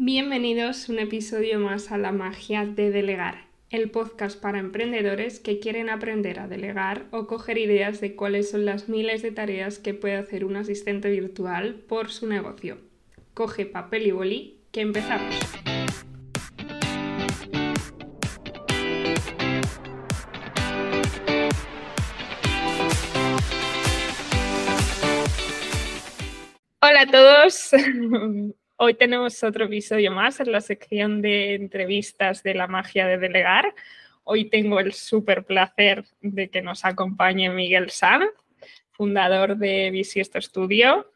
Bienvenidos un episodio más a la magia de delegar, el podcast para emprendedores que quieren aprender a delegar o coger ideas de cuáles son las miles de tareas que puede hacer un asistente virtual por su negocio. Coge papel y boli, que empezamos. Hola a todos. Hoy tenemos otro episodio más en la sección de entrevistas de la magia de delegar. Hoy tengo el súper placer de que nos acompañe Miguel Sanz, fundador de Bisiesto Studio.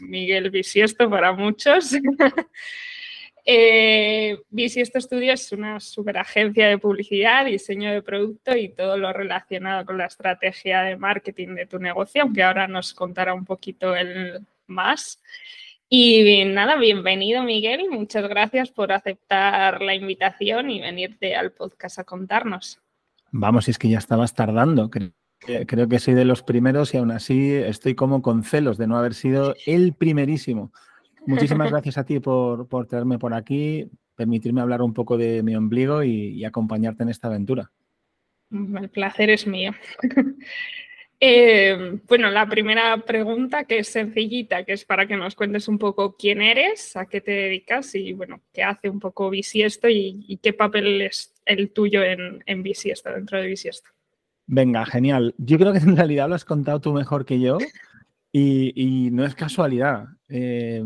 Miguel Bisiesto para muchos. eh, Bisiesto Studio es una super agencia de publicidad, diseño de producto y todo lo relacionado con la estrategia de marketing de tu negocio, aunque ahora nos contará un poquito el más. Y nada, bienvenido Miguel, muchas gracias por aceptar la invitación y venirte al podcast a contarnos. Vamos, es que ya estabas tardando, creo que soy de los primeros y aún así estoy como con celos de no haber sido el primerísimo. Muchísimas gracias a ti por, por traerme por aquí, permitirme hablar un poco de mi ombligo y, y acompañarte en esta aventura. El placer es mío. Eh, bueno, la primera pregunta que es sencillita, que es para que nos cuentes un poco quién eres, a qué te dedicas y bueno, qué hace un poco Bisiesto y, y qué papel es el tuyo en, en Bisiesto, dentro de Bisiesto. Venga, genial. Yo creo que en realidad lo has contado tú mejor que yo y, y no es casualidad. Eh,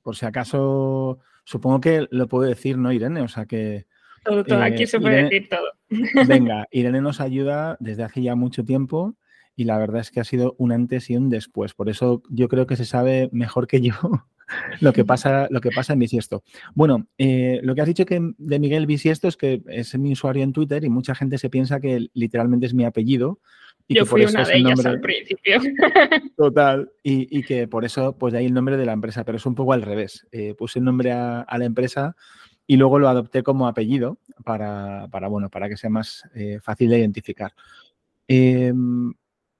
por si acaso, supongo que lo puedo decir, ¿no, Irene? O sea que... Todo, todo. Eh, aquí se puede Irene, decir todo. Venga, Irene nos ayuda desde hace ya mucho tiempo y la verdad es que ha sido un antes y un después. Por eso yo creo que se sabe mejor que yo lo que pasa, lo que pasa en Bisiesto. Bueno, eh, lo que has dicho que de Miguel Bisiesto es que es mi usuario en Twitter y mucha gente se piensa que literalmente es mi apellido. Y yo que fui por eso una es de el ellas nombre... al principio. Total. Y, y, que por eso, pues de ahí el nombre de la empresa, pero es un poco al revés. Eh, puse el nombre a, a, la empresa y luego lo adopté como apellido para, para bueno, para que sea más eh, fácil de identificar. Eh,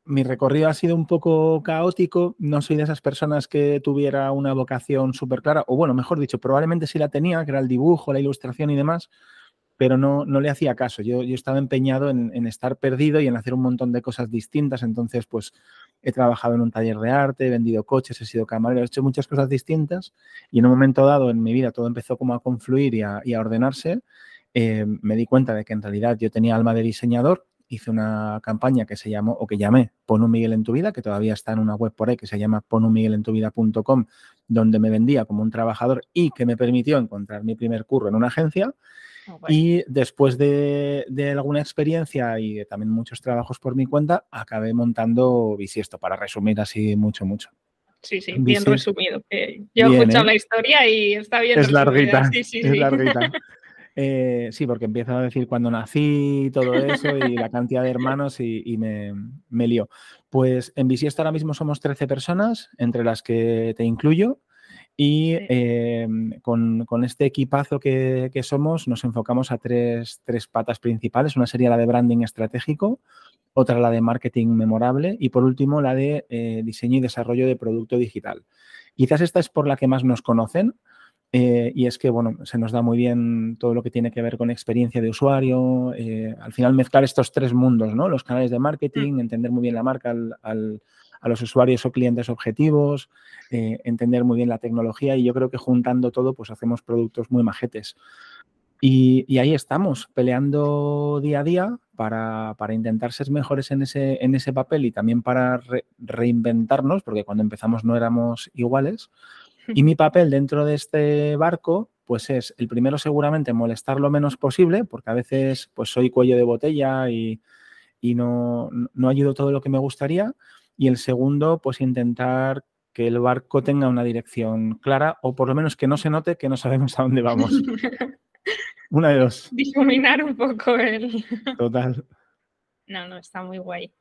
mi recorrido ha sido un poco caótico. No soy de esas personas que tuviera una vocación súper clara, o bueno, mejor dicho, probablemente sí la tenía, que era el dibujo, la ilustración y demás, pero no, no le hacía caso. Yo, yo estaba empeñado en, en, estar perdido y en hacer un montón de cosas distintas. Entonces, pues he trabajado en un taller de arte, he vendido coches, he sido camarero, he hecho muchas cosas distintas y en un momento dado en mi vida todo empezó como a confluir y a, ordenarse. Eh, me di cuenta de que en realidad yo tenía alma de diseñador hice una campaña que se llamó, o que llamé Pon un Miguel en tu vida, que todavía está en una web por ahí que se llama ponunmiguelentuvida.com, donde me vendía como un trabajador y que me permitió encontrar mi primer curro en una agencia. Oh, bueno. Y después de, de, alguna experiencia y de también muchos trabajos por mi cuenta, acabé montando Bisiesto, para resumir así mucho, mucho. Sí, sí, bien Bisiesto. resumido. Eh, yo he escuchado ¿eh? la historia y está bien es resumida. Larguita, sí, sí, es sí. larguita. Eh, sí, porque empiezo a decir cuando nací y todo eso y la cantidad de hermanos y, y me, me, lío. Pues en Bisiesto ahora mismo somos 13 personas, entre las que te incluyo. Y eh, con, con, este equipazo que, que, somos nos enfocamos a tres, tres, patas principales. Una sería la de branding estratégico, otra la de marketing memorable y por último la de eh, diseño y desarrollo de producto digital. Quizás esta es por la que más nos conocen, eh, y es que, bueno, se nos da muy bien todo lo que tiene que ver con experiencia de usuario, eh, al final mezclar estos tres mundos, ¿no? Los canales de marketing, entender muy bien la marca al, al, a los usuarios o clientes objetivos, eh, entender muy bien la tecnología y yo creo que juntando todo, pues hacemos productos muy majetes. Y, y ahí estamos, peleando día a día para, para, intentar ser mejores en ese, en ese papel y también para re, reinventarnos, porque cuando empezamos no éramos iguales. Y mi papel dentro de este barco, pues es el primero seguramente molestar lo menos posible, porque a veces pues soy cuello de botella y, y no, no ayudo todo lo que me gustaría. Y el segundo, pues intentar que el barco tenga una dirección clara o por lo menos que no se note que no sabemos a dónde vamos. Una de dos. Difuminar un poco el... Total. No, no, está muy guay.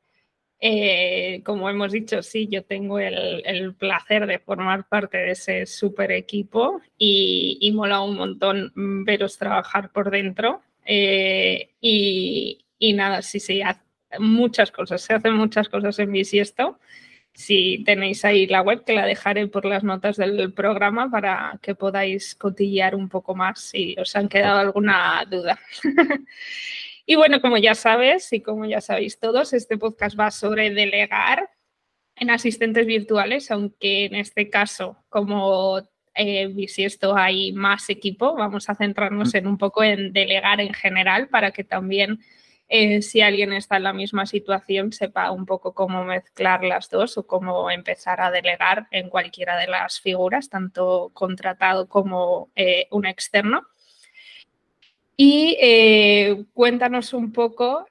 Eh, como hemos dicho, sí, yo tengo el, el, placer de formar parte de ese super equipo y, y mola un montón veros trabajar por dentro. Eh, y, y, nada, sí, sí, muchas cosas, se hacen muchas cosas en bisiesto. si tenéis ahí la web, que la dejaré por las notas del programa para que podáis cotillear un poco más si os han quedado alguna duda. y bueno, como ya sabes y como ya sabéis todos, este podcast va sobre delegar en asistentes virtuales, aunque en este caso, como eh, si esto hay más equipo, vamos a centrarnos mm. en un poco en delegar en general para que también eh, si alguien está en la misma situación, sepa un poco cómo mezclar las dos o cómo empezar a delegar en cualquiera de las figuras, tanto contratado como eh, un externo. Y eh, cuéntanos un poco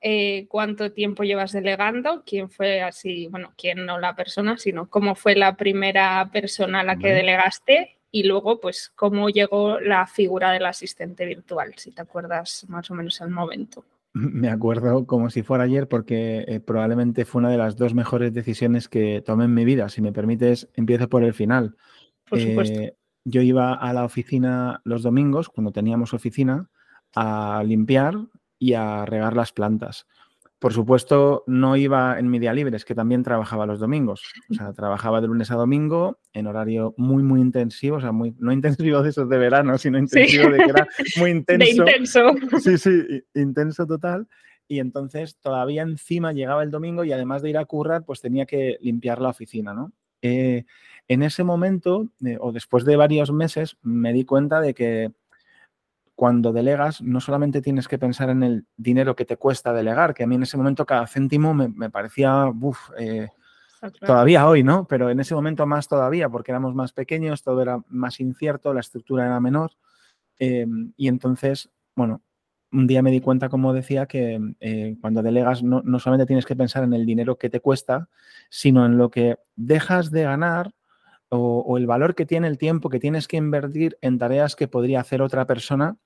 cuánto tiempo llevas delegando, quién fue así, bueno, quién no la persona, sino cómo fue la primera persona a la que delegaste y luego, pues, cómo llegó la figura del asistente virtual, si te acuerdas más o menos el momento. Me acuerdo como si fuera ayer porque eh, probablemente fue una de las dos mejores decisiones que tomé en mi vida. Si me permites, empiezo por el final. Por supuesto. Eh, yo iba a la oficina los domingos, cuando teníamos oficina, a limpiar y a regar las plantas. Por supuesto, no iba en mi día libre, es que también trabajaba los domingos. O sea, trabajaba de lunes a domingo en horario muy, muy intensivo. O sea, muy, no intensivo de esos de verano, sino intensivo de que era muy intenso. De intenso. Sí, sí, intenso total. Y entonces todavía encima llegaba el domingo y además de ir a currar, pues tenía que limpiar la oficina, ¿no? Eh, en ese momento, eh, o después de varios meses, me di cuenta de que cuando delegas, no solamente tienes que pensar en el dinero que te cuesta delegar, que a mí en ese momento cada céntimo me, parecía, uff, eh, todavía hoy, ¿no? Pero en ese momento más todavía, porque éramos más pequeños, todo era más incierto, la estructura era menor. Eh, y entonces, bueno, un día me di cuenta, como decía, que eh, cuando delegas no, solamente tienes que pensar en el dinero que te cuesta, sino en lo que dejas de ganar o, el valor que tiene el tiempo que tienes que invertir en tareas que podría hacer otra persona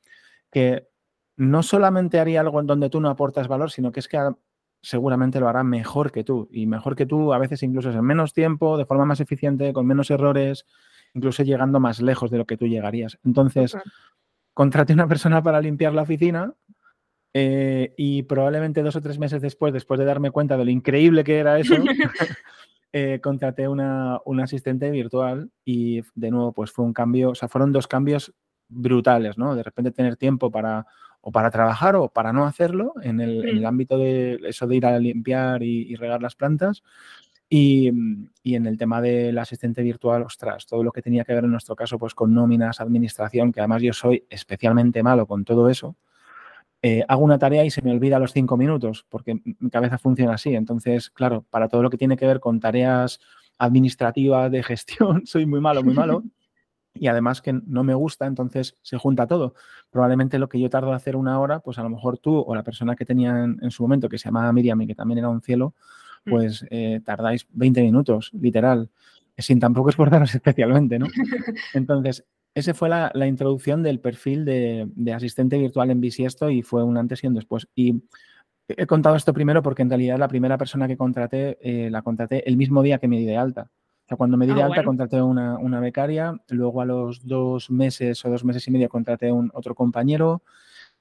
que no solamente haría algo en donde tú no aportas valor, sino que es que seguramente lo hará mejor que tú y mejor que tú a veces incluso en menos tiempo, de forma más eficiente, con menos errores, incluso llegando más lejos de lo que tú llegarías. Entonces, contrate una persona para limpiar la oficina eh, y probablemente dos o tres meses después, después de darme cuenta de lo increíble que era eso, eh, contraté una, asistente virtual y de nuevo, pues fue un cambio, o sea, fueron dos cambios brutales, ¿no? De repente tener tiempo para o para trabajar o para no hacerlo en el, mm. ámbito de eso de ir a limpiar y, regar las plantas. Y, en el tema del asistente virtual, ostras, todo lo que tenía que ver en nuestro caso, pues con nóminas, administración, que además yo soy especialmente malo con todo eso, eh, hago una tarea y se me olvida los cinco minutos, porque mi cabeza funciona así. Entonces, claro, para todo lo que tiene que ver con tareas administrativas de gestión, soy muy malo, muy malo. Y además que no me gusta, entonces se junta todo. Probablemente lo que yo tardo en hacer una hora, pues a lo mejor tú o la persona que tenía en, su momento, que se llamaba Miriam y que también era un cielo, mm. pues eh, tardáis 20 minutos, literal, sin tampoco esforzaros especialmente, ¿no? Entonces, esa fue la, introducción del perfil de, asistente virtual en Bisiesto y fue un antes y un después. Y he contado esto primero porque en realidad la primera persona que contraté, eh, la contraté el mismo día que me di de alta. O sea, cuando me di de ah, alta contraté una, una, becaria, luego a los dos meses o dos meses y medio contraté un otro compañero.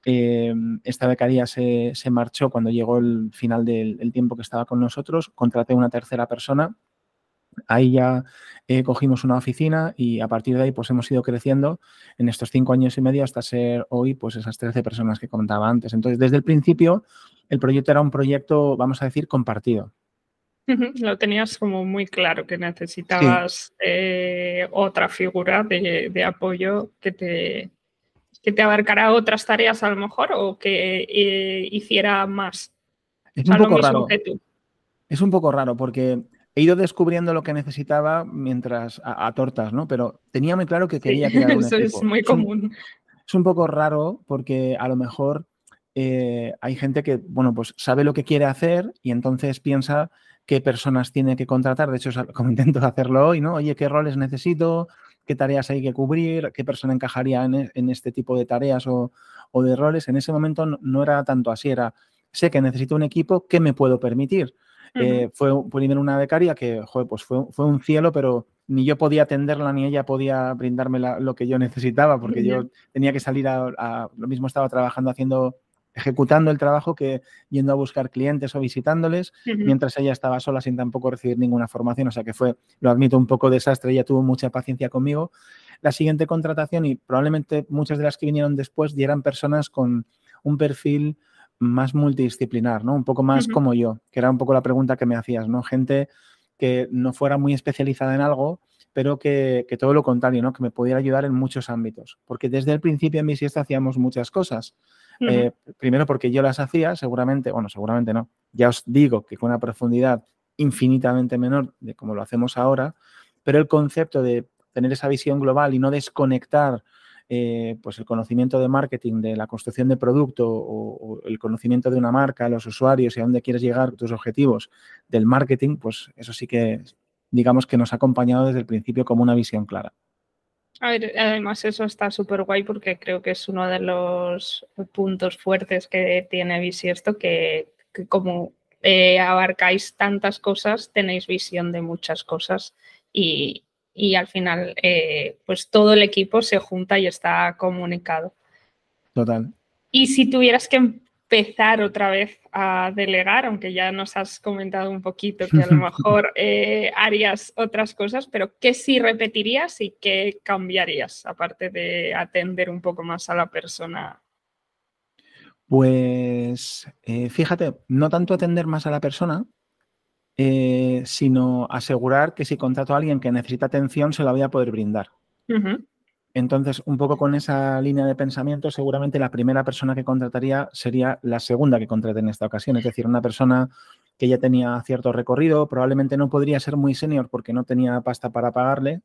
Eh, esta becaria se, marchó cuando llegó el final del tiempo que estaba con nosotros. Contraté una tercera persona Ahí ya eh, cogimos una oficina y a partir de ahí pues hemos ido creciendo en estos cinco años y medio hasta ser hoy pues esas 13 personas que contaba antes. Entonces, desde el principio, el proyecto era un proyecto, vamos a decir, compartido. Lo tenías como muy claro que necesitabas eh, otra figura de, apoyo que te, que te abarcara otras tareas a lo mejor o que eh, hiciera más. Es un poco raro. Es un poco raro porque he ido descubriendo lo que necesitaba mientras a, tortas, ¿no? Pero tenía muy claro que quería crear un Eso es muy común. Es un, poco raro porque a lo mejor eh, hay gente que, bueno, pues sabe lo que quiere hacer y entonces piensa qué personas tiene que contratar. De hecho, como intento hacerlo hoy, ¿no? Oye, ¿qué roles necesito? ¿Qué tareas hay que cubrir? ¿Qué persona encajaría en, e, este tipo de tareas o, de roles? En ese momento no, no era tanto así, era, sé que necesito un equipo, ¿qué me puedo permitir? Eh, fue primero una becaria que, pues fue, fue, un cielo, pero ni yo podía atenderla ni ella podía brindarme lo que yo necesitaba, porque yo tenía que salir a, lo mismo estaba trabajando haciendo ejecutando el trabajo que yendo a buscar clientes o visitándoles, mientras ella estaba sola sin tampoco recibir ninguna formación. O sea que fue, lo admito, un poco desastre. Ella tuvo mucha paciencia conmigo. La siguiente contratación y probablemente muchas de las que vinieron después dieran personas con un perfil más multidisciplinar, ¿no? Un poco más como yo, que era un poco la pregunta que me hacías, ¿no? Gente que no fuera muy especializada en algo, pero que, todo lo contrario, ¿no? Que me pudiera ayudar en muchos ámbitos. Porque desde el principio en mi siesta hacíamos muchas cosas. Eh, primero porque yo las hacía, seguramente, bueno, seguramente no. Ya os digo que con una profundidad infinitamente menor de como lo hacemos ahora, pero el concepto de tener esa visión global y no desconectar eh, pues el conocimiento de marketing, de la construcción de producto o, el conocimiento de una marca, los usuarios y a dónde quieres llegar, tus objetivos del marketing, pues eso sí que digamos que nos ha acompañado desde el principio como una visión clara. A ver, además eso está súper guay porque creo que es uno de los puntos fuertes que tiene Visiesto, que, que como eh, abarcáis tantas cosas, tenéis visión de muchas cosas y, y al final eh, pues todo el equipo se junta y está comunicado. Total. Y si tuvieras que empezar otra vez a delegar, aunque ya nos has comentado un poquito que a lo mejor eh, harías otras cosas, pero ¿qué sí repetirías y qué cambiarías, aparte de atender un poco más a la persona? Pues eh, fíjate, no tanto atender más a la persona, eh, sino asegurar que si contrato a alguien que necesita atención, se la voy a poder brindar. Entonces, un poco con esa línea de pensamiento, seguramente la primera persona que contrataría sería la segunda que contrate en esta ocasión, es decir, una persona que ya tenía cierto recorrido, probablemente no podría ser muy senior porque no tenía pasta para pagarle,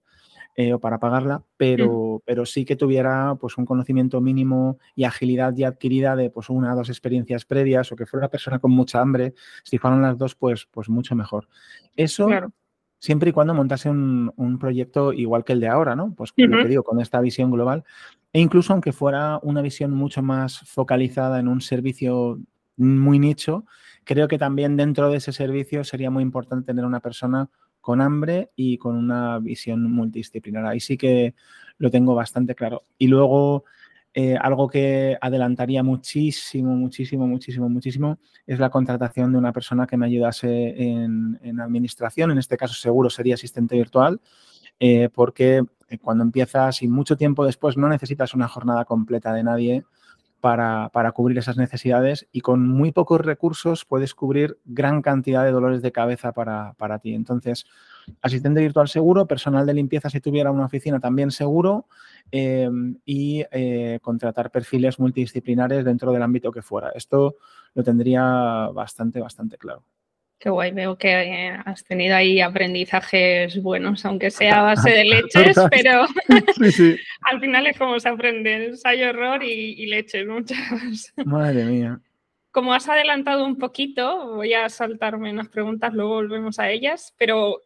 eh, o para pagarla, pero, pero sí que tuviera pues un conocimiento mínimo y agilidad ya adquirida de pues una o dos experiencias previas o que fuera una persona con mucha hambre. Si fueran las dos, pues, pues mucho mejor. Eso siempre y cuando montase un, proyecto igual que el de ahora, ¿no? Pues lo que digo, con esta visión global. E incluso aunque fuera una visión mucho más focalizada en un servicio muy nicho, creo que también dentro de ese servicio sería muy importante tener una persona con hambre y con una visión multidisciplinar. Ahí sí que lo tengo bastante claro. Y luego, eh, algo que adelantaría muchísimo, muchísimo, muchísimo, muchísimo, es la contratación de una persona que me ayudase en, administración. En este caso, seguro sería asistente virtual, eh, porque eh, cuando empiezas y mucho tiempo después no necesitas una jornada completa de nadie para, para, cubrir esas necesidades y con muy pocos recursos puedes cubrir gran cantidad de dolores de cabeza para, para ti. Entonces, asistente virtual seguro, personal de limpieza si tuviera una oficina también seguro em, y eh, contratar perfiles multidisciplinares dentro del ámbito que fuera. Esto lo tendría bastante, bastante claro. Qué guay, veo que eh, has tenido ahí aprendizajes buenos, aunque sea a base de leches, pero al final es como se aprende, ensayo, error y, leches muchas. Madre mía. Como has adelantado un poquito, voy a saltarme unas preguntas, luego volvemos a ellas, pero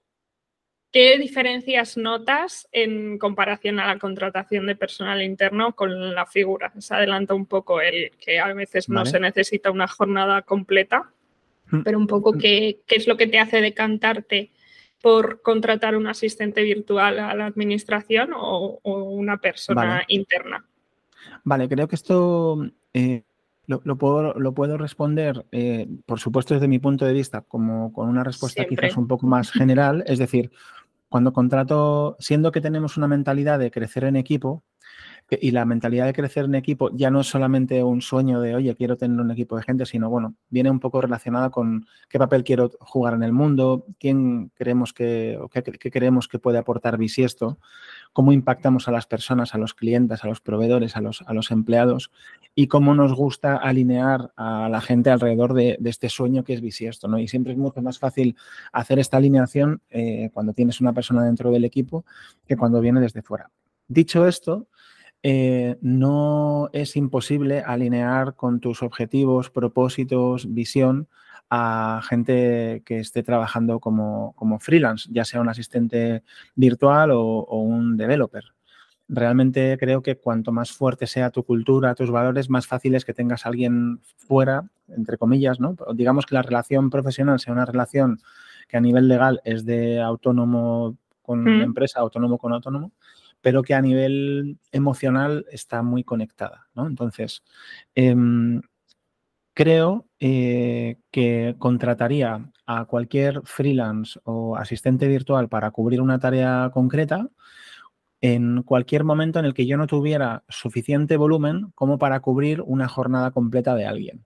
¿qué diferencias notas en comparación a la contratación de personal interno con la figura? Se adelanta un poco el que a veces no se necesita una jornada completa. Pero un poco mm. qué, es lo que te hace decantarte por contratar un asistente virtual a la administración o, una persona interna. Vale, creo que esto eh, lo, puedo, lo, puedo, responder, eh, por supuesto, desde mi punto de vista, como con una respuesta quizás un poco más general. Es decir, cuando contrato, siendo que tenemos una mentalidad de crecer en equipo, y la mentalidad de crecer en equipo ya no es solamente un sueño de, oye, quiero tener un equipo de gente, sino, bueno, viene un poco relacionada con qué papel quiero jugar en el mundo, quién creemos que, qué, creemos que puede aportar Bisiesto, cómo impactamos a las personas, a los clientes, a los proveedores, a los, a los empleados y cómo nos gusta alinear a la gente alrededor de, este sueño que es Bisiesto, ¿no? Y siempre es mucho más fácil hacer esta alineación eh, cuando tienes una persona dentro del equipo que cuando viene desde fuera. Dicho esto, eh, no es imposible alinear con tus objetivos, propósitos, visión a gente que esté trabajando como, freelance, ya sea un asistente virtual o, un developer. Realmente creo que cuanto más fuerte sea tu cultura, tus valores, más fácil es que tengas a alguien fuera, entre comillas, ¿no? Digamos que la relación profesional sea una relación que a nivel legal es de autónomo con mm. empresa, autónomo con autónomo, pero que a nivel emocional está muy conectada. ¿no? Entonces, em, creo eh, que contrataría a cualquier freelance o asistente virtual para cubrir una tarea concreta en cualquier momento en el que yo no tuviera suficiente volumen como para cubrir una jornada completa de alguien.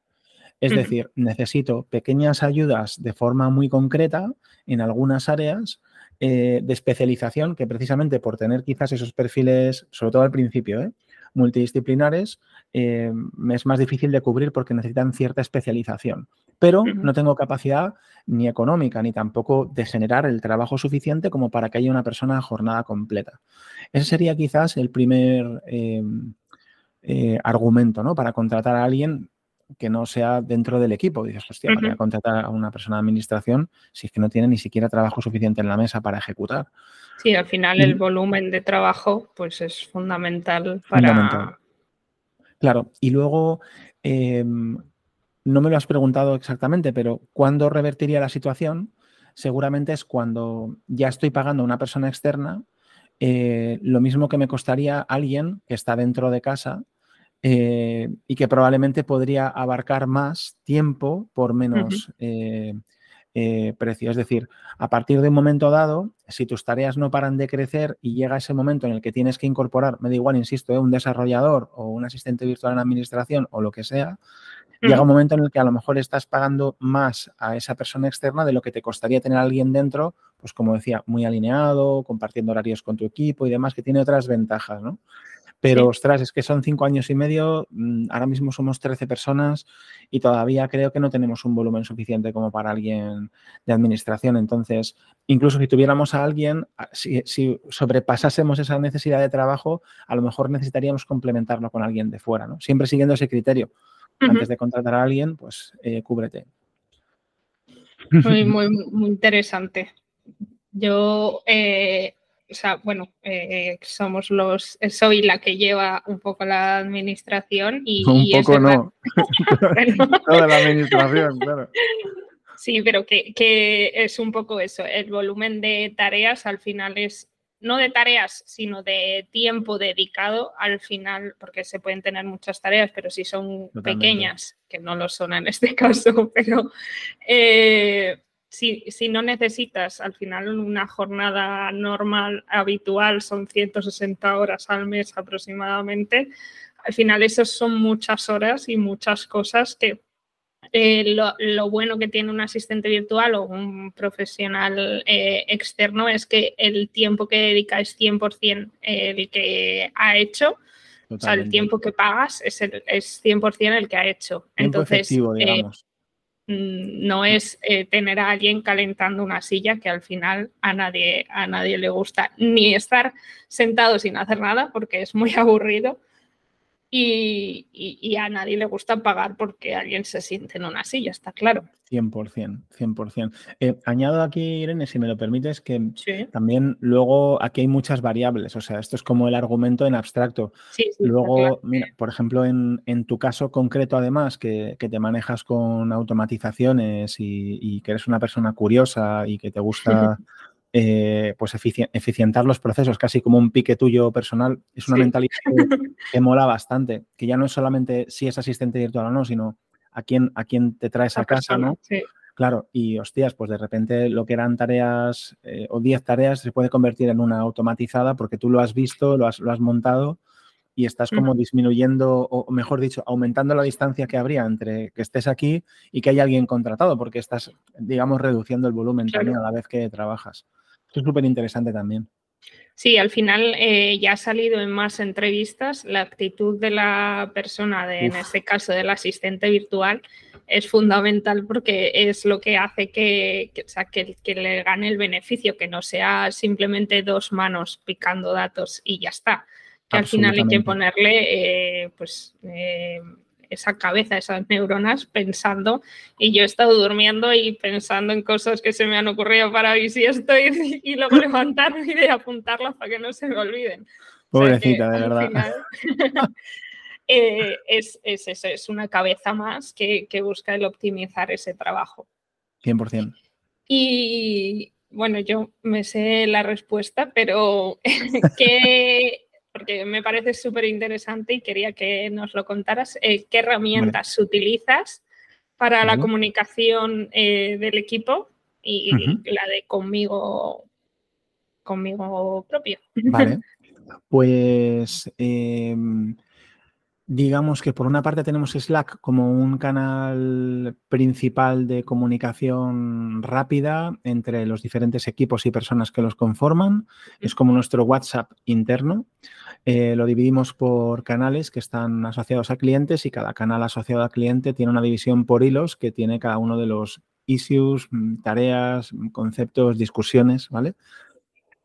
Es decir, necesito pequeñas ayudas de forma muy concreta en algunas áreas eh, de especialización que precisamente por tener quizás esos perfiles, sobre todo al principio, ¿eh? multidisciplinares, eh, es más difícil de cubrir porque necesitan cierta especialización. Pero no tengo capacidad ni económica ni tampoco de generar el trabajo suficiente como para que haya una persona a jornada completa. Ese sería quizás el primer argumento ¿no? para contratar a alguien que no sea dentro del equipo. Dices, hostia, voy a contratar a una persona de administración si es que no tiene ni siquiera trabajo suficiente en la mesa para ejecutar. Sí, al final el volumen de trabajo pues es fundamental para... Claro, y luego, em, no me lo has preguntado exactamente, pero ¿cuándo revertiría la situación? Seguramente es cuando ya estoy pagando a una persona externa eh, lo mismo que me costaría alguien que está dentro de casa eh, y que probablemente podría abarcar más tiempo por menos eh, eh, precio. Es decir, a partir de un momento dado, si tus tareas no paran de crecer y llega ese momento en el que tienes que incorporar, me da igual, insisto, un desarrollador o un asistente virtual en administración o lo que sea, llega un momento en el que a lo mejor estás pagando más a esa persona externa de lo que te costaría tener a alguien dentro, pues como decía, muy alineado, compartiendo horarios con tu equipo y demás, que tiene otras ventajas, ¿no? Pero, ostras, es que son cinco años y medio, mm, ahora mismo somos 13 personas y todavía creo que no tenemos un volumen suficiente como para alguien de administración. Entonces, incluso si tuviéramos a alguien, si, sobrepasásemos esa necesidad de trabajo, a lo mejor necesitaríamos complementarlo con alguien de fuera, ¿no? Siempre siguiendo ese criterio. Antes de contratar a alguien, pues eh, cúbrete. Muy, muy, muy interesante. Yo eh, o sea, bueno, eh, somos los, soy la que lleva un poco la administración y... Un poco no, toda la administración, claro. Sí, pero que, que, es un poco eso, el volumen de tareas al final es, no de tareas, sino de tiempo dedicado al final, porque se pueden tener muchas tareas, pero si son pequeñas, que no lo son en este caso, pero... Eh, si, no necesitas al final una jornada normal, habitual, son 160 horas al mes aproximadamente, al final esas son muchas horas y muchas cosas que eh, lo, bueno que tiene un asistente virtual o un profesional eh, externo es que el tiempo que dedica es 100% el que ha hecho. O sea, el tiempo que pagas es, el, es 100% el que ha hecho. Entonces, eh, digamos. No es eh, tener a alguien calentando una silla que al final a nadie, a nadie le gusta ni estar sentado sin hacer nada porque es muy aburrido y, a nadie le gusta pagar porque alguien se siente en una silla, está claro. 100%, 100%. Eh, añado aquí, Irene, si me lo permites, que también luego aquí hay muchas variables, o sea, esto es como el argumento en abstracto. luego, mira, por ejemplo, en, tu caso concreto, además, que, te manejas con automatizaciones y, y, que eres una persona curiosa y que te gusta eh, pues eficientar los procesos, casi como un pique tuyo personal, es una mentalidad que, mola bastante, que ya no es solamente si es asistente virtual o no, sino a quién, a quién te traes a, casa, ¿no? Claro, y hostias, pues de repente lo que eran tareas eh, o 10 tareas se puede convertir en una automatizada porque tú lo has visto, lo has, lo has montado y estás como disminuyendo, o mejor dicho, aumentando la distancia que habría entre que estés aquí y que haya alguien contratado, porque estás, digamos, reduciendo el volumen también a la vez que trabajas. Esto es súper interesante también. Sí, al final eh, ya ha salido en más entrevistas la actitud de la persona, de, en este caso del asistente virtual, es fundamental porque es lo que hace que, que, le gane el beneficio, que no sea simplemente dos manos picando datos y ya está. Que al final hay que ponerle eh, pues, eh, esa cabeza, esas neuronas pensando y yo he estado durmiendo y pensando en cosas que se me han ocurrido para ver si estoy y luego levantarme y de apuntarlas para que no se me olviden. Pobrecita, de verdad. Eh, es, es, eso, es una cabeza más que, que busca el optimizar ese trabajo. 100%. Y bueno, yo me sé la respuesta, pero ¿qué, porque me parece súper interesante y quería que nos lo contaras. Eh, ¿Qué herramientas utilizas para la comunicación eh, del equipo y la de conmigo, conmigo propio. Vale. Pues em, digamos que por una parte tenemos Slack como un canal principal de comunicación rápida entre los diferentes equipos y personas que los conforman. Es como nuestro WhatsApp interno. Eh, lo dividimos por canales que están asociados a clientes y cada canal asociado a cliente tiene una división por hilos que tiene cada uno de los issues, mm, tareas, mm, conceptos, discusiones, ¿vale?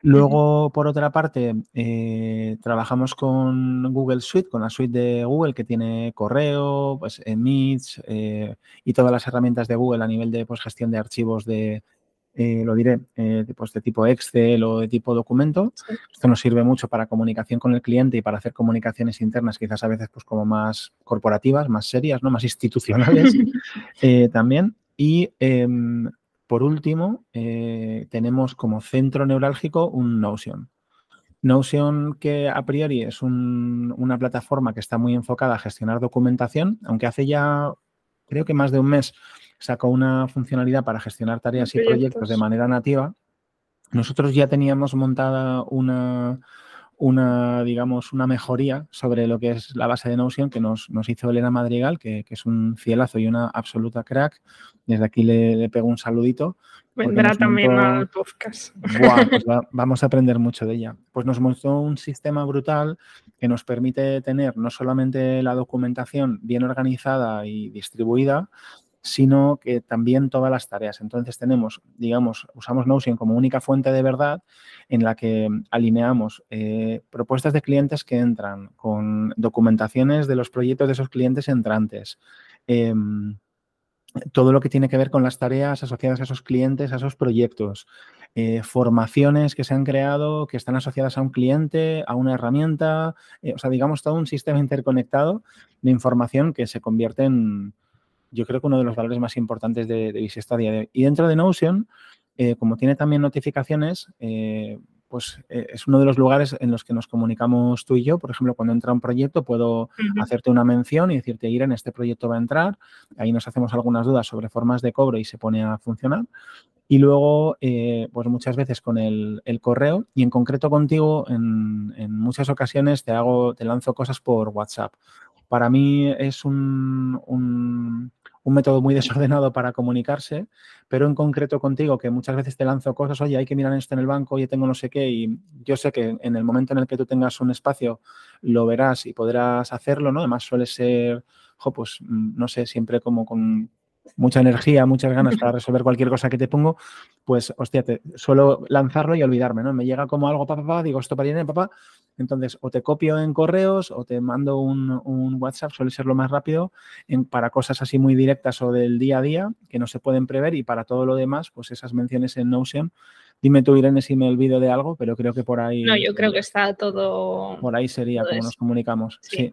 Luego, por otra parte, eh, trabajamos con Google Suite, con la suite de Google que tiene correo, pues, eh, Meets y todas las herramientas de Google a nivel de pues, gestión de archivos de, eh, lo diré, eh, pues de tipo Excel o de tipo documento. Esto nos sirve mucho para comunicación con el cliente y para hacer comunicaciones internas, quizás a veces pues como más corporativas, más serias, ¿no? más institucionales eh, también. Y em, por último, tenemos como centro neurálgico un Notion. Notion que a priori es una plataforma que está muy enfocada a gestionar documentación, aunque hace ya creo que más de un mes sacó una funcionalidad para gestionar tareas y proyectos de manera nativa. Nosotros ya teníamos montada una, una, digamos, una mejoría sobre lo que es la base de Notion que nos, hizo Elena Madrigal, que, es un cielazo y una absoluta crack. Desde aquí le, pego un saludito. Vendrá también al podcast. Pues vamos a aprender mucho de ella. Pues nos mostró un sistema brutal que nos permite tener no solamente la documentación bien organizada y distribuida, sino que también todas las tareas. Entonces tenemos, digamos, usamos Notion como única fuente de verdad en la que alineamos eh, propuestas de clientes que entran con documentaciones de los proyectos de esos clientes entrantes. Em, todo lo que tiene que ver con las tareas asociadas a esos clientes, a esos proyectos, eh, formaciones que se han creado, que están asociadas a un cliente, a una herramienta, eh, o sea, digamos, todo un sistema interconectado de información que se convierte en, yo creo que uno de los valores más importantes de, de. Y dentro de Notion, eh, como tiene también notificaciones, eh, pues eh, es uno de los lugares en los que nos comunicamos tú y yo. Por ejemplo, cuando entra un proyecto, puedo hacerte una mención y decirte, en este proyecto va a entrar. Ahí nos hacemos algunas dudas sobre formas de cobro y se pone a funcionar. Y luego, pues muchas veces con el, correo y en concreto contigo, en, en, muchas ocasiones te hago, te lanzo cosas por WhatsApp. Para mí es un, un un método muy desordenado para comunicarse, pero en concreto contigo, que muchas veces te lanzo cosas, oye, hay que mirar esto en el banco, oye, tengo no sé qué, y yo sé que en el momento en el que tú tengas un espacio lo verás y podrás hacerlo, ¿no? Además suele ser, pues, mm, no sé, siempre como con mucha energía, muchas ganas para resolver cualquier cosa que te pongo, pues, hostia, te, suelo lanzarlo y olvidarme, ¿no? Me llega como algo, papá, papá, digo, esto para ir, papá, entonces o te copio en correos o te mando un, WhatsApp, suele ser lo más rápido, en, para cosas así muy directas o del día a día que no se pueden prever y para todo lo demás, pues esas menciones en Notion. Dime tú, Irene, si me olvido de algo, pero creo que por ahí... No, yo creo que está todo... Por ahí sería como nos comunicamos. sí.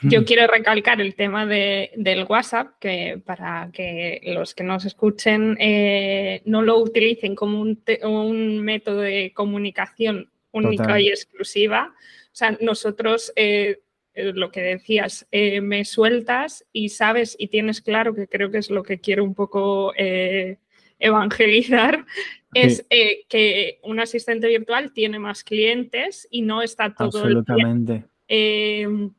Yo quiero recalcar el tema del WhatsApp, que para que los que nos escuchen eh, no lo utilicen como un, método de comunicación única y exclusiva. O sea, nosotros, eh, eh, lo que decías, me sueltas y sabes y tienes claro, que creo que es lo que quiero un poco evangelizar, es que un asistente virtual tiene más clientes y no está todo Absolutamente. el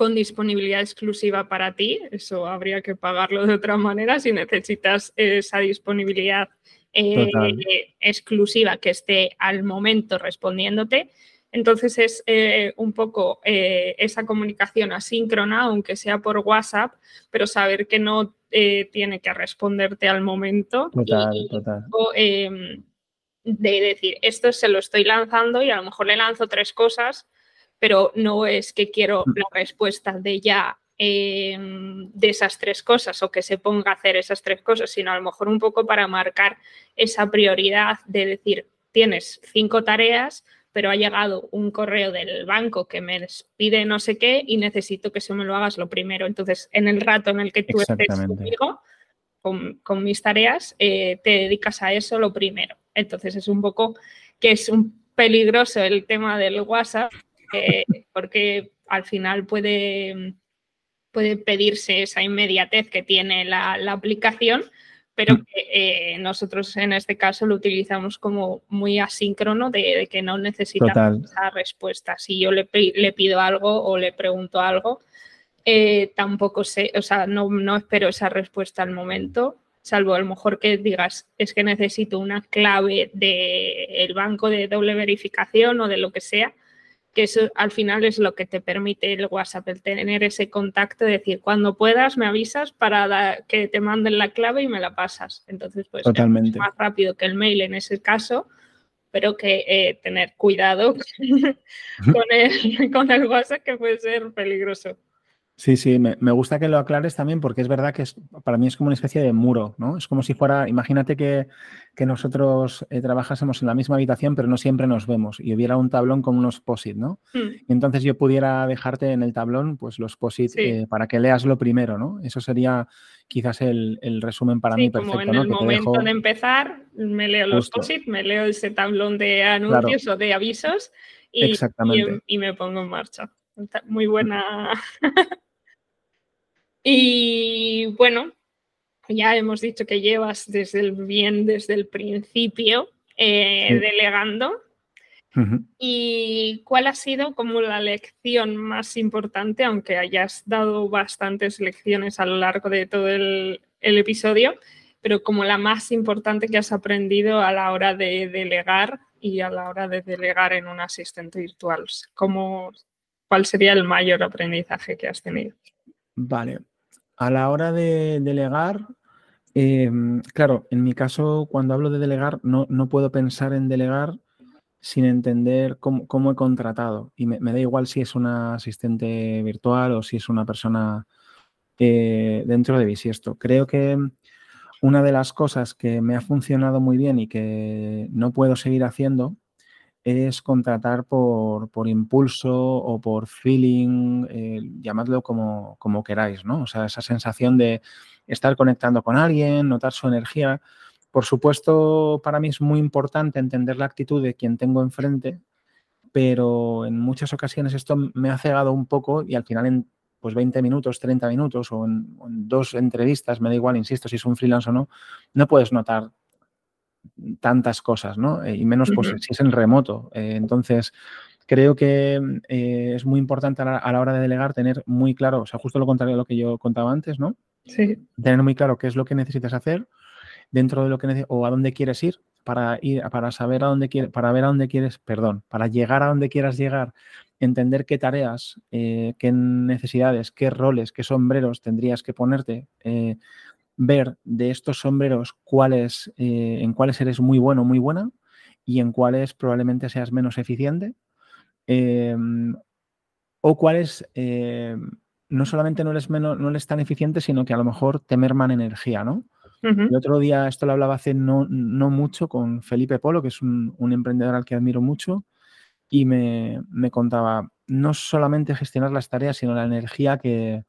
con disponibilidad exclusiva para ti. Eso habría que pagarlo de otra manera si necesitas esa disponibilidad eh, exclusiva que esté al momento respondiéndote. Entonces es eh, un poco eh, esa comunicación asíncrona, aunque sea por WhatsApp, pero saber que no tiene que responderte al momento. Em, de decir, esto se lo estoy lanzando y a lo mejor le lanzo tres cosas pero no es que quiero mm. la respuesta de ya em, de esas tres cosas o que se ponga a hacer esas tres cosas, sino a lo mejor un poco para marcar esa prioridad de decir, tienes cinco tareas, pero ha llegado un correo del banco que me pide no sé qué y necesito que eso me lo hagas lo primero. Entonces, en el rato en el que tú estés conmigo, con, mis tareas, eh, te dedicas a eso lo primero. Entonces, es un poco que es un peligroso el tema del WhatsApp, porque al final puede, puede pedirse esa inmediatez que tiene la, aplicación, pero mm. que eh, nosotros en este caso lo utilizamos como muy asíncrono de, que no necesitamos esa respuesta. Si yo le, le, pido algo o le pregunto algo, eh, tampoco sé, o sea, no, no espero esa respuesta al momento, salvo a lo mejor que digas, es que necesito una clave del banco de doble verificación o de lo que sea, que eso al final es lo que te permite el WhatsApp, el tener ese contacto, decir, cuando puedas me avisas para que te manden la clave y me la pasas. Entonces, pues Totalmente. es más rápido que el mail en ese caso, pero que eh, tener cuidado con el, con el WhatsApp que puede ser peligroso. Sí, sí, me, gusta que lo aclares también porque es verdad que es, para mí es como una especie de muro, ¿no? Es como si fuera, imagínate que, nosotros eh, trabajásemos en la misma habitación pero no siempre nos vemos y hubiera un tablón con unos POSIT, ¿no? Hmm. Y entonces yo pudiera dejarte en el tablón pues los POSIT eh, para que leas lo primero, ¿no? Eso sería quizás el, resumen para mí perfecto, como en el momento de empezar me leo los POSIT, me leo ese tablón de anuncios o de avisos y, y me pongo en marcha. Muy buena Y bueno, ya hemos dicho que llevas desde el bien, desde el principio, eh, delegando. ¿Y cuál ha sido como la lección más importante, aunque hayas dado bastantes lecciones a lo largo de todo el, episodio, pero como la más importante que has aprendido a la hora de delegar y a la hora de delegar en un asistente virtual? ¿Cómo, ¿Cuál sería el mayor aprendizaje que has tenido? Vale, a la hora de delegar, em, claro, en mi caso, cuando hablo de delegar, no, puedo pensar en delegar sin entender cómo, he contratado. Y me, da igual si es una asistente virtual o si es una persona eh, dentro de Bisiesto. Creo que una de las cosas que me ha funcionado muy bien y que no puedo seguir haciendo es contratar por, impulso o por feeling, eh, llamadlo como, como, queráis, ¿no? O sea, esa sensación de estar conectando con alguien, notar su energía. Por supuesto, para mí es muy importante entender la actitud de quien tengo enfrente, pero en muchas ocasiones esto me ha cegado un poco y al final en pues 20 minutos, 30 minutos o en, en dos entrevistas, me da igual, insisto, si es un freelance o no, no puedes notar tantas cosas, ¿no? Eh, y menos pues, si es en remoto. Eh, entonces, creo que eh, es muy importante a la, hora de delegar tener muy claro, o sea, justo lo contrario de lo que yo contaba antes, ¿no? Sí. Tener muy claro qué es lo que necesitas hacer dentro de lo que o a dónde quieres ir para ir para saber a dónde quieres para ver a dónde quieres perdón para llegar a donde quieras llegar entender qué tareas qué necesidades qué roles qué sombreros tendrías que ponerte ver de estos sombreros cuáles, eh, en cuáles eres muy bueno, muy buena y en cuáles probablemente seas menos eficiente. Em, o cuáles eh, no solamente no eres, menos, no eres tan eficiente, sino que a lo mejor te merman energía, ¿no? El otro día, esto lo hablaba hace no, mucho con Felipe Polo, que es un, emprendedor al que admiro mucho, y me, me, contaba no solamente gestionar las tareas, sino la energía que,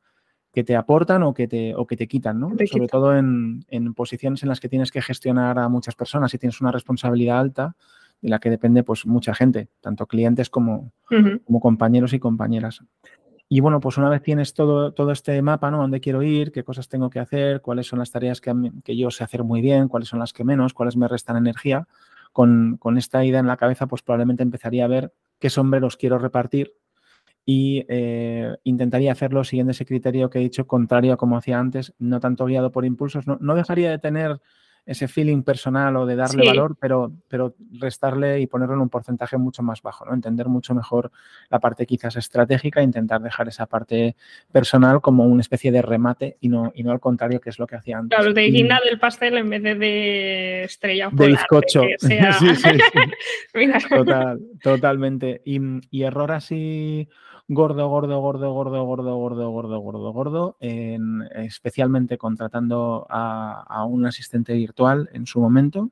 que te aportan o que te, o que te quitan, ¿no? Sobre todo en, posiciones en las que tienes que gestionar a muchas personas y tienes una responsabilidad alta de la que depende pues mucha gente, tanto clientes como, como compañeros y compañeras. Y bueno, pues una vez tienes todo, todo este mapa, ¿no? ¿Dónde quiero ir? ¿Qué cosas tengo que hacer? ¿Cuáles son las tareas que, que yo sé hacer muy bien? ¿Cuáles son las que menos? ¿Cuáles me restan energía? Con, con esta idea en la cabeza, pues probablemente empezaría a ver qué sombreros quiero repartir y eh, intentaría hacerlo siguiendo ese criterio que he dicho, contrario a como hacía antes, no tanto guiado por impulsos. No, dejaría de tener ese feeling personal o de darle valor, pero, pero restarle y ponerlo en un porcentaje mucho más bajo, ¿no? Entender mucho mejor la parte quizás estratégica intentar dejar esa parte personal como una especie de remate y no, y no al contrario, que es lo que hacía antes. Claro, de guinda del pastel en vez de, estrella De bizcocho. Total, totalmente. Y, y error así gordo, gordo, gordo, gordo, gordo, gordo, gordo, gordo, gordo, en, especialmente contratando a, un asistente virtual en su momento.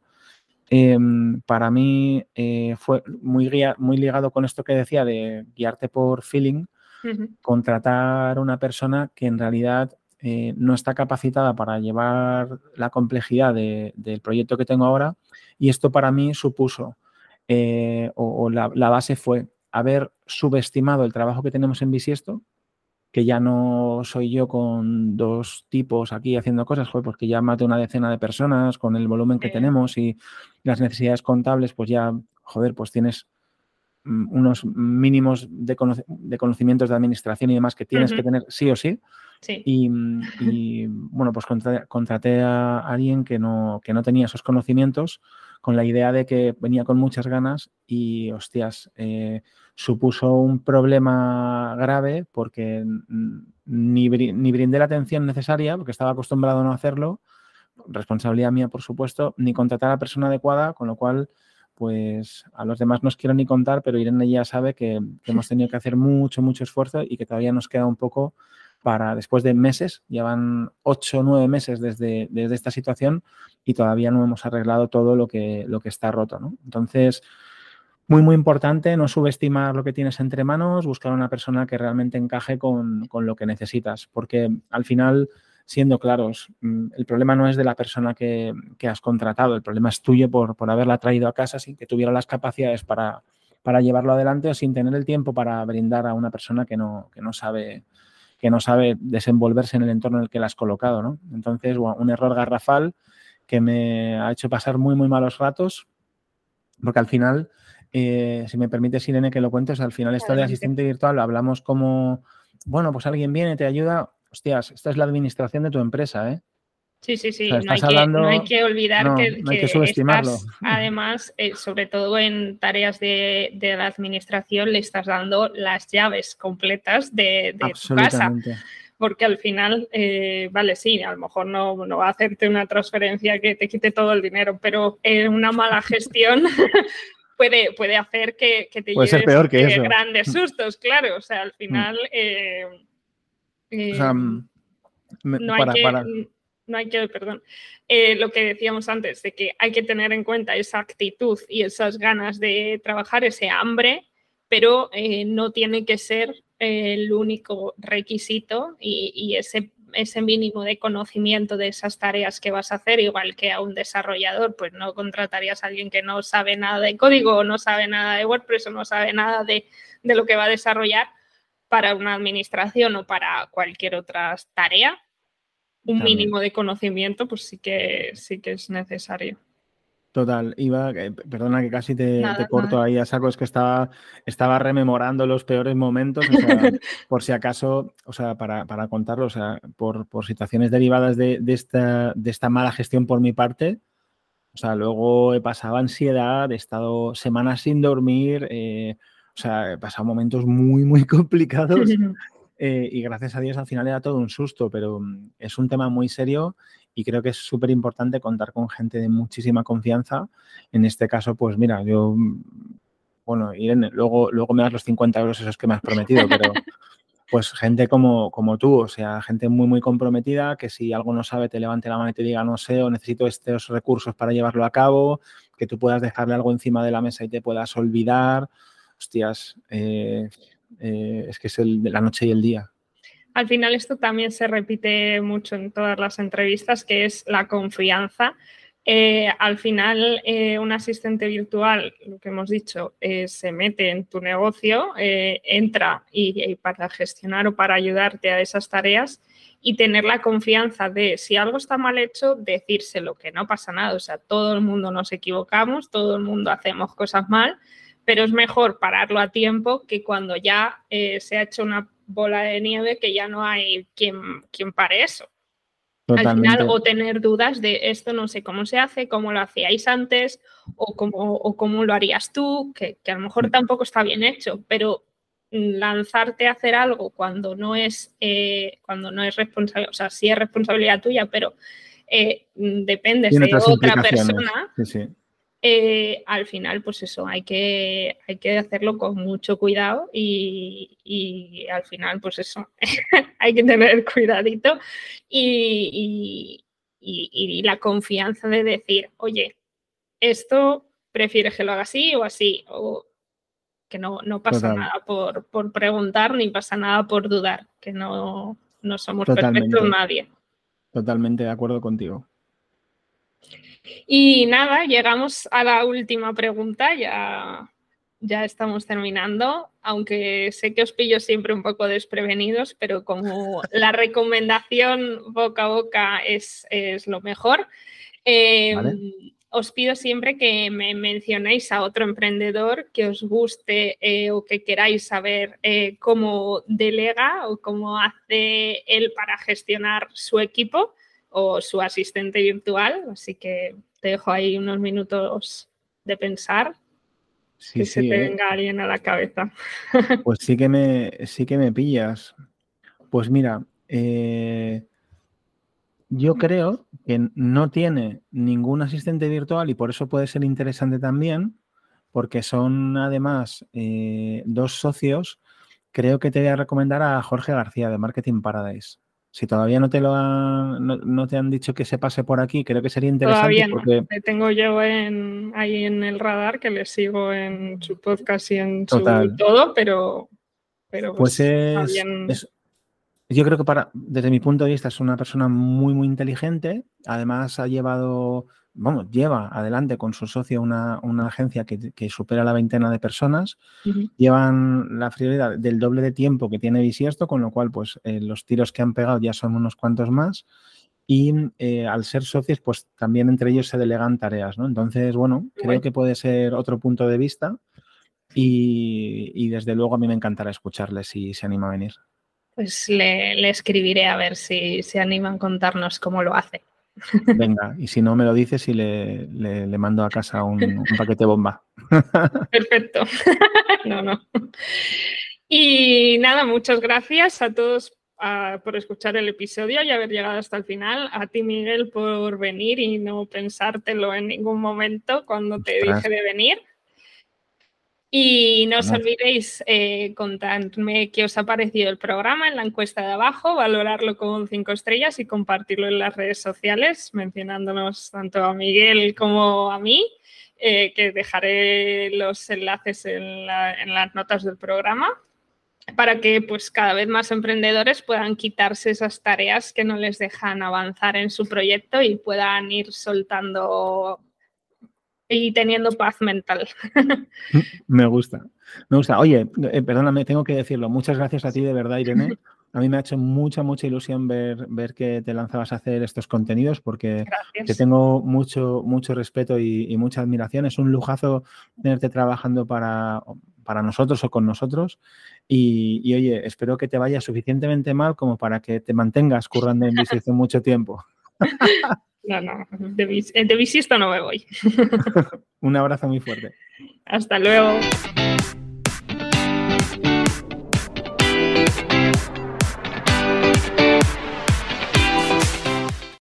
Em, para mí eh, fue muy, muy ligado con esto que decía de guiarte por feeling, contratar a una persona que en realidad eh, no está capacitada para llevar la complejidad del proyecto que tengo ahora y esto para mí supuso, eh, o, la, base fue haber subestimado el trabajo que tenemos en Bisiesto que ya no soy yo con dos tipos aquí haciendo cosas, joder, porque ya más de una decena de personas con el volumen que tenemos y las necesidades contables, pues ya, joder, pues tienes mm, unos mínimos de, conocimientos de administración y demás que tienes que tener sí o sí. Y, bueno, pues contraté, a alguien que no, que no tenía esos conocimientos con la idea de que venía con muchas ganas y, hostias, eh, supuso un problema grave porque ni, ni, brindé la atención necesaria, porque estaba acostumbrado a no hacerlo, responsabilidad mía, por supuesto, ni contratar a la persona adecuada, con lo cual, pues a los demás no os quiero ni contar, pero Irene ya sabe que, hemos tenido que hacer mucho, mucho esfuerzo y que todavía nos queda un poco para después de meses, llevan ocho o nueve meses desde, desde, esta situación y todavía no hemos arreglado todo lo que, lo que está roto. ¿no? Entonces, muy, muy importante no subestimar lo que tienes entre manos, buscar una persona que realmente encaje con, lo que necesitas, porque al final, siendo claros, mm, el problema no es de la persona que, has contratado, el problema es tuyo por, por, haberla traído a casa sin que tuviera las capacidades para, para, llevarlo adelante o sin tener el tiempo para brindar a una persona que no, que no sabe que no sabe desenvolverse en el entorno en el que la has colocado, ¿no? Entonces, un error garrafal que me ha hecho pasar muy, muy malos ratos, porque al final eh, si me permites, Irene, que lo cuentes, al final esto de asistente virtual hablamos como, bueno, pues alguien viene, te ayuda, hostias, esta es la administración de tu empresa, ¿eh? Sí, sí, sí, no, hay que, olvidar que, Estás, además, eh, sobre todo en tareas de, la administración, le estás dando las llaves completas de, tu casa porque al final, eh, vale, sí, a lo mejor no, no, va a hacerte una transferencia que te quite todo el dinero, pero en una mala gestión puede, puede hacer que, que te puede peor que eh, grandes sustos, claro. O sea, al final. Mm. Eh, eh, mm, no, hay que, no hay que, perdón, lo que decíamos antes, de que hay que tener en cuenta esa actitud y esas ganas de trabajar, ese hambre, pero no tiene que ser el único requisito y, y ese ese mínimo de conocimiento de esas tareas que vas a hacer, igual que a un desarrollador, pues no contratarías a alguien que no sabe nada de código o no sabe nada de WordPress o no sabe nada de, lo que va a desarrollar para una administración o para cualquier otra tarea. Un mínimo de conocimiento, pues sí que sí que es necesario. Total, iba, eh, perdona que casi te, corto ahí a saco, es que estaba, estaba rememorando los peores momentos, por si acaso, o sea, para, para contarlo, o sea, por, situaciones derivadas de, esta, de esta mala gestión por mi parte, o sea, luego he pasado ansiedad, he estado semanas sin dormir, eh, o sea, he pasado momentos muy, muy complicados eh, y gracias a Dios al final era todo un susto, pero mm, es un tema muy serio y creo que es súper importante contar con gente de muchísima confianza. En este caso, pues mira, yo, bueno, Irene, luego, luego me das los 50 euros esos que me has prometido, pero pues gente como, como tú, o sea, gente muy, muy comprometida, que si algo no sabe te levante la mano y te diga, no sé, o necesito estos recursos para llevarlo a cabo, que tú puedas dejarle algo encima de la mesa y te puedas olvidar. Hostias, eh, eh, es que es el, la noche y el día. Al final esto también se repite mucho en todas las entrevistas, que es la confianza. Eh, al final, eh, un asistente virtual, lo que hemos dicho, se mete en tu negocio, entra y, para gestionar o para ayudarte a esas tareas y tener la confianza de si algo está mal hecho, decírselo, que no pasa nada. O sea, todo el mundo nos equivocamos, todo el mundo hacemos cosas mal, pero es mejor pararlo a tiempo que cuando ya se ha hecho una bola de nieve que ya no hay quien, quien pare eso. Al final, o tener dudas de esto no sé cómo se hace, cómo lo hacíais antes, o cómo, o cómo lo harías tú, que, a lo mejor mm. tampoco está bien hecho, pero lanzarte a hacer algo cuando no es, eh, cuando no es responsabilidad, o sea, sí es responsabilidad tuya, pero eh, depende de otra persona, sí, sí. Eh, al final, pues eso, hay que, hay que hacerlo con mucho cuidado y, al final, pues eso, hay que tener cuidadito y, la confianza de decir, oye, esto prefieres que lo haga así o así, o que no, no pasa nada por, preguntar ni pasa nada por dudar, que no, no somos perfectos nadie. Totalmente de acuerdo contigo. Y nada, llegamos a la última pregunta, ya ya estamos terminando, aunque sé que os pillo siempre un poco desprevenidos, pero como la recomendación boca a boca es, lo mejor, em, os pido siempre que me mencionéis a otro emprendedor que os guste eh, o que queráis saber eh, cómo delega o cómo hace él para gestionar su equipo o su asistente virtual. Así que te dejo ahí unos minutos de pensar que se te ¿eh? venga alguien a la cabeza. Pues sí que me, sí que me pillas. Pues mira, eh, yo creo que no tiene ningún asistente virtual y por eso puede ser interesante también, porque son además eh, dos socios. Creo que te voy a recomendar a Jorge García de Marketing Paradise. Si todavía no te lo han, no, te han dicho que se pase por aquí, creo que sería interesante. Todavía no. tengo yo en, ahí en el radar, que le sigo en su podcast y en su todo, pero, pero pues, pues es, yo creo que para, desde mi punto de vista es una persona muy, muy inteligente. Además ha llevado vamos, lleva adelante con su socio una, agencia que, supera la veintena de personas, llevan la prioridad del doble de tiempo que tiene Bisiesto, con lo cual, pues, eh, los tiros que han pegado ya son unos cuantos más. Y eh, al ser socios, pues también entre ellos se delegan tareas, ¿no? Entonces, bueno, creo que puede ser otro punto de vista y, desde luego a mí me encantará escucharle si se anima a venir. Pues le, le escribiré a ver si se animan a contarnos cómo lo hace. Venga, y si no me lo dices y le, le, mando a casa un, paquete bomba. Perfecto. no, no. Y nada, muchas gracias a todos ah, por escuchar el episodio y haber llegado hasta el final. A ti, Miguel, por venir y no pensártelo en ningún momento cuando te dije de venir. Y no os olvidéis eh, contarme qué os ha parecido el programa en la encuesta de abajo, valorarlo con cinco estrellas y compartirlo en las redes sociales, mencionándonos tanto a Miguel como a mí, eh, que dejaré los enlaces en, las notas del programa para que pues cada vez más emprendedores puedan quitarse esas tareas que no les dejan avanzar en su proyecto y puedan ir soltando y teniendo paz mental. Me gusta, me gusta. Oye, eh, perdóname, tengo que decirlo. Muchas gracias a ti de verdad, Irene. A mí me ha hecho mucha, mucha ilusión ver, ver que te lanzabas a hacer estos contenidos porque te tengo mucho, mucho respeto y, mucha admiración. Es un lujazo tenerte trabajando para, para nosotros o con nosotros. Y, y, oye, espero que te vaya suficientemente mal como para que te mantengas currando en Visión mucho tiempo. No, no, de, de no me voy. Un abrazo muy fuerte. Hasta luego.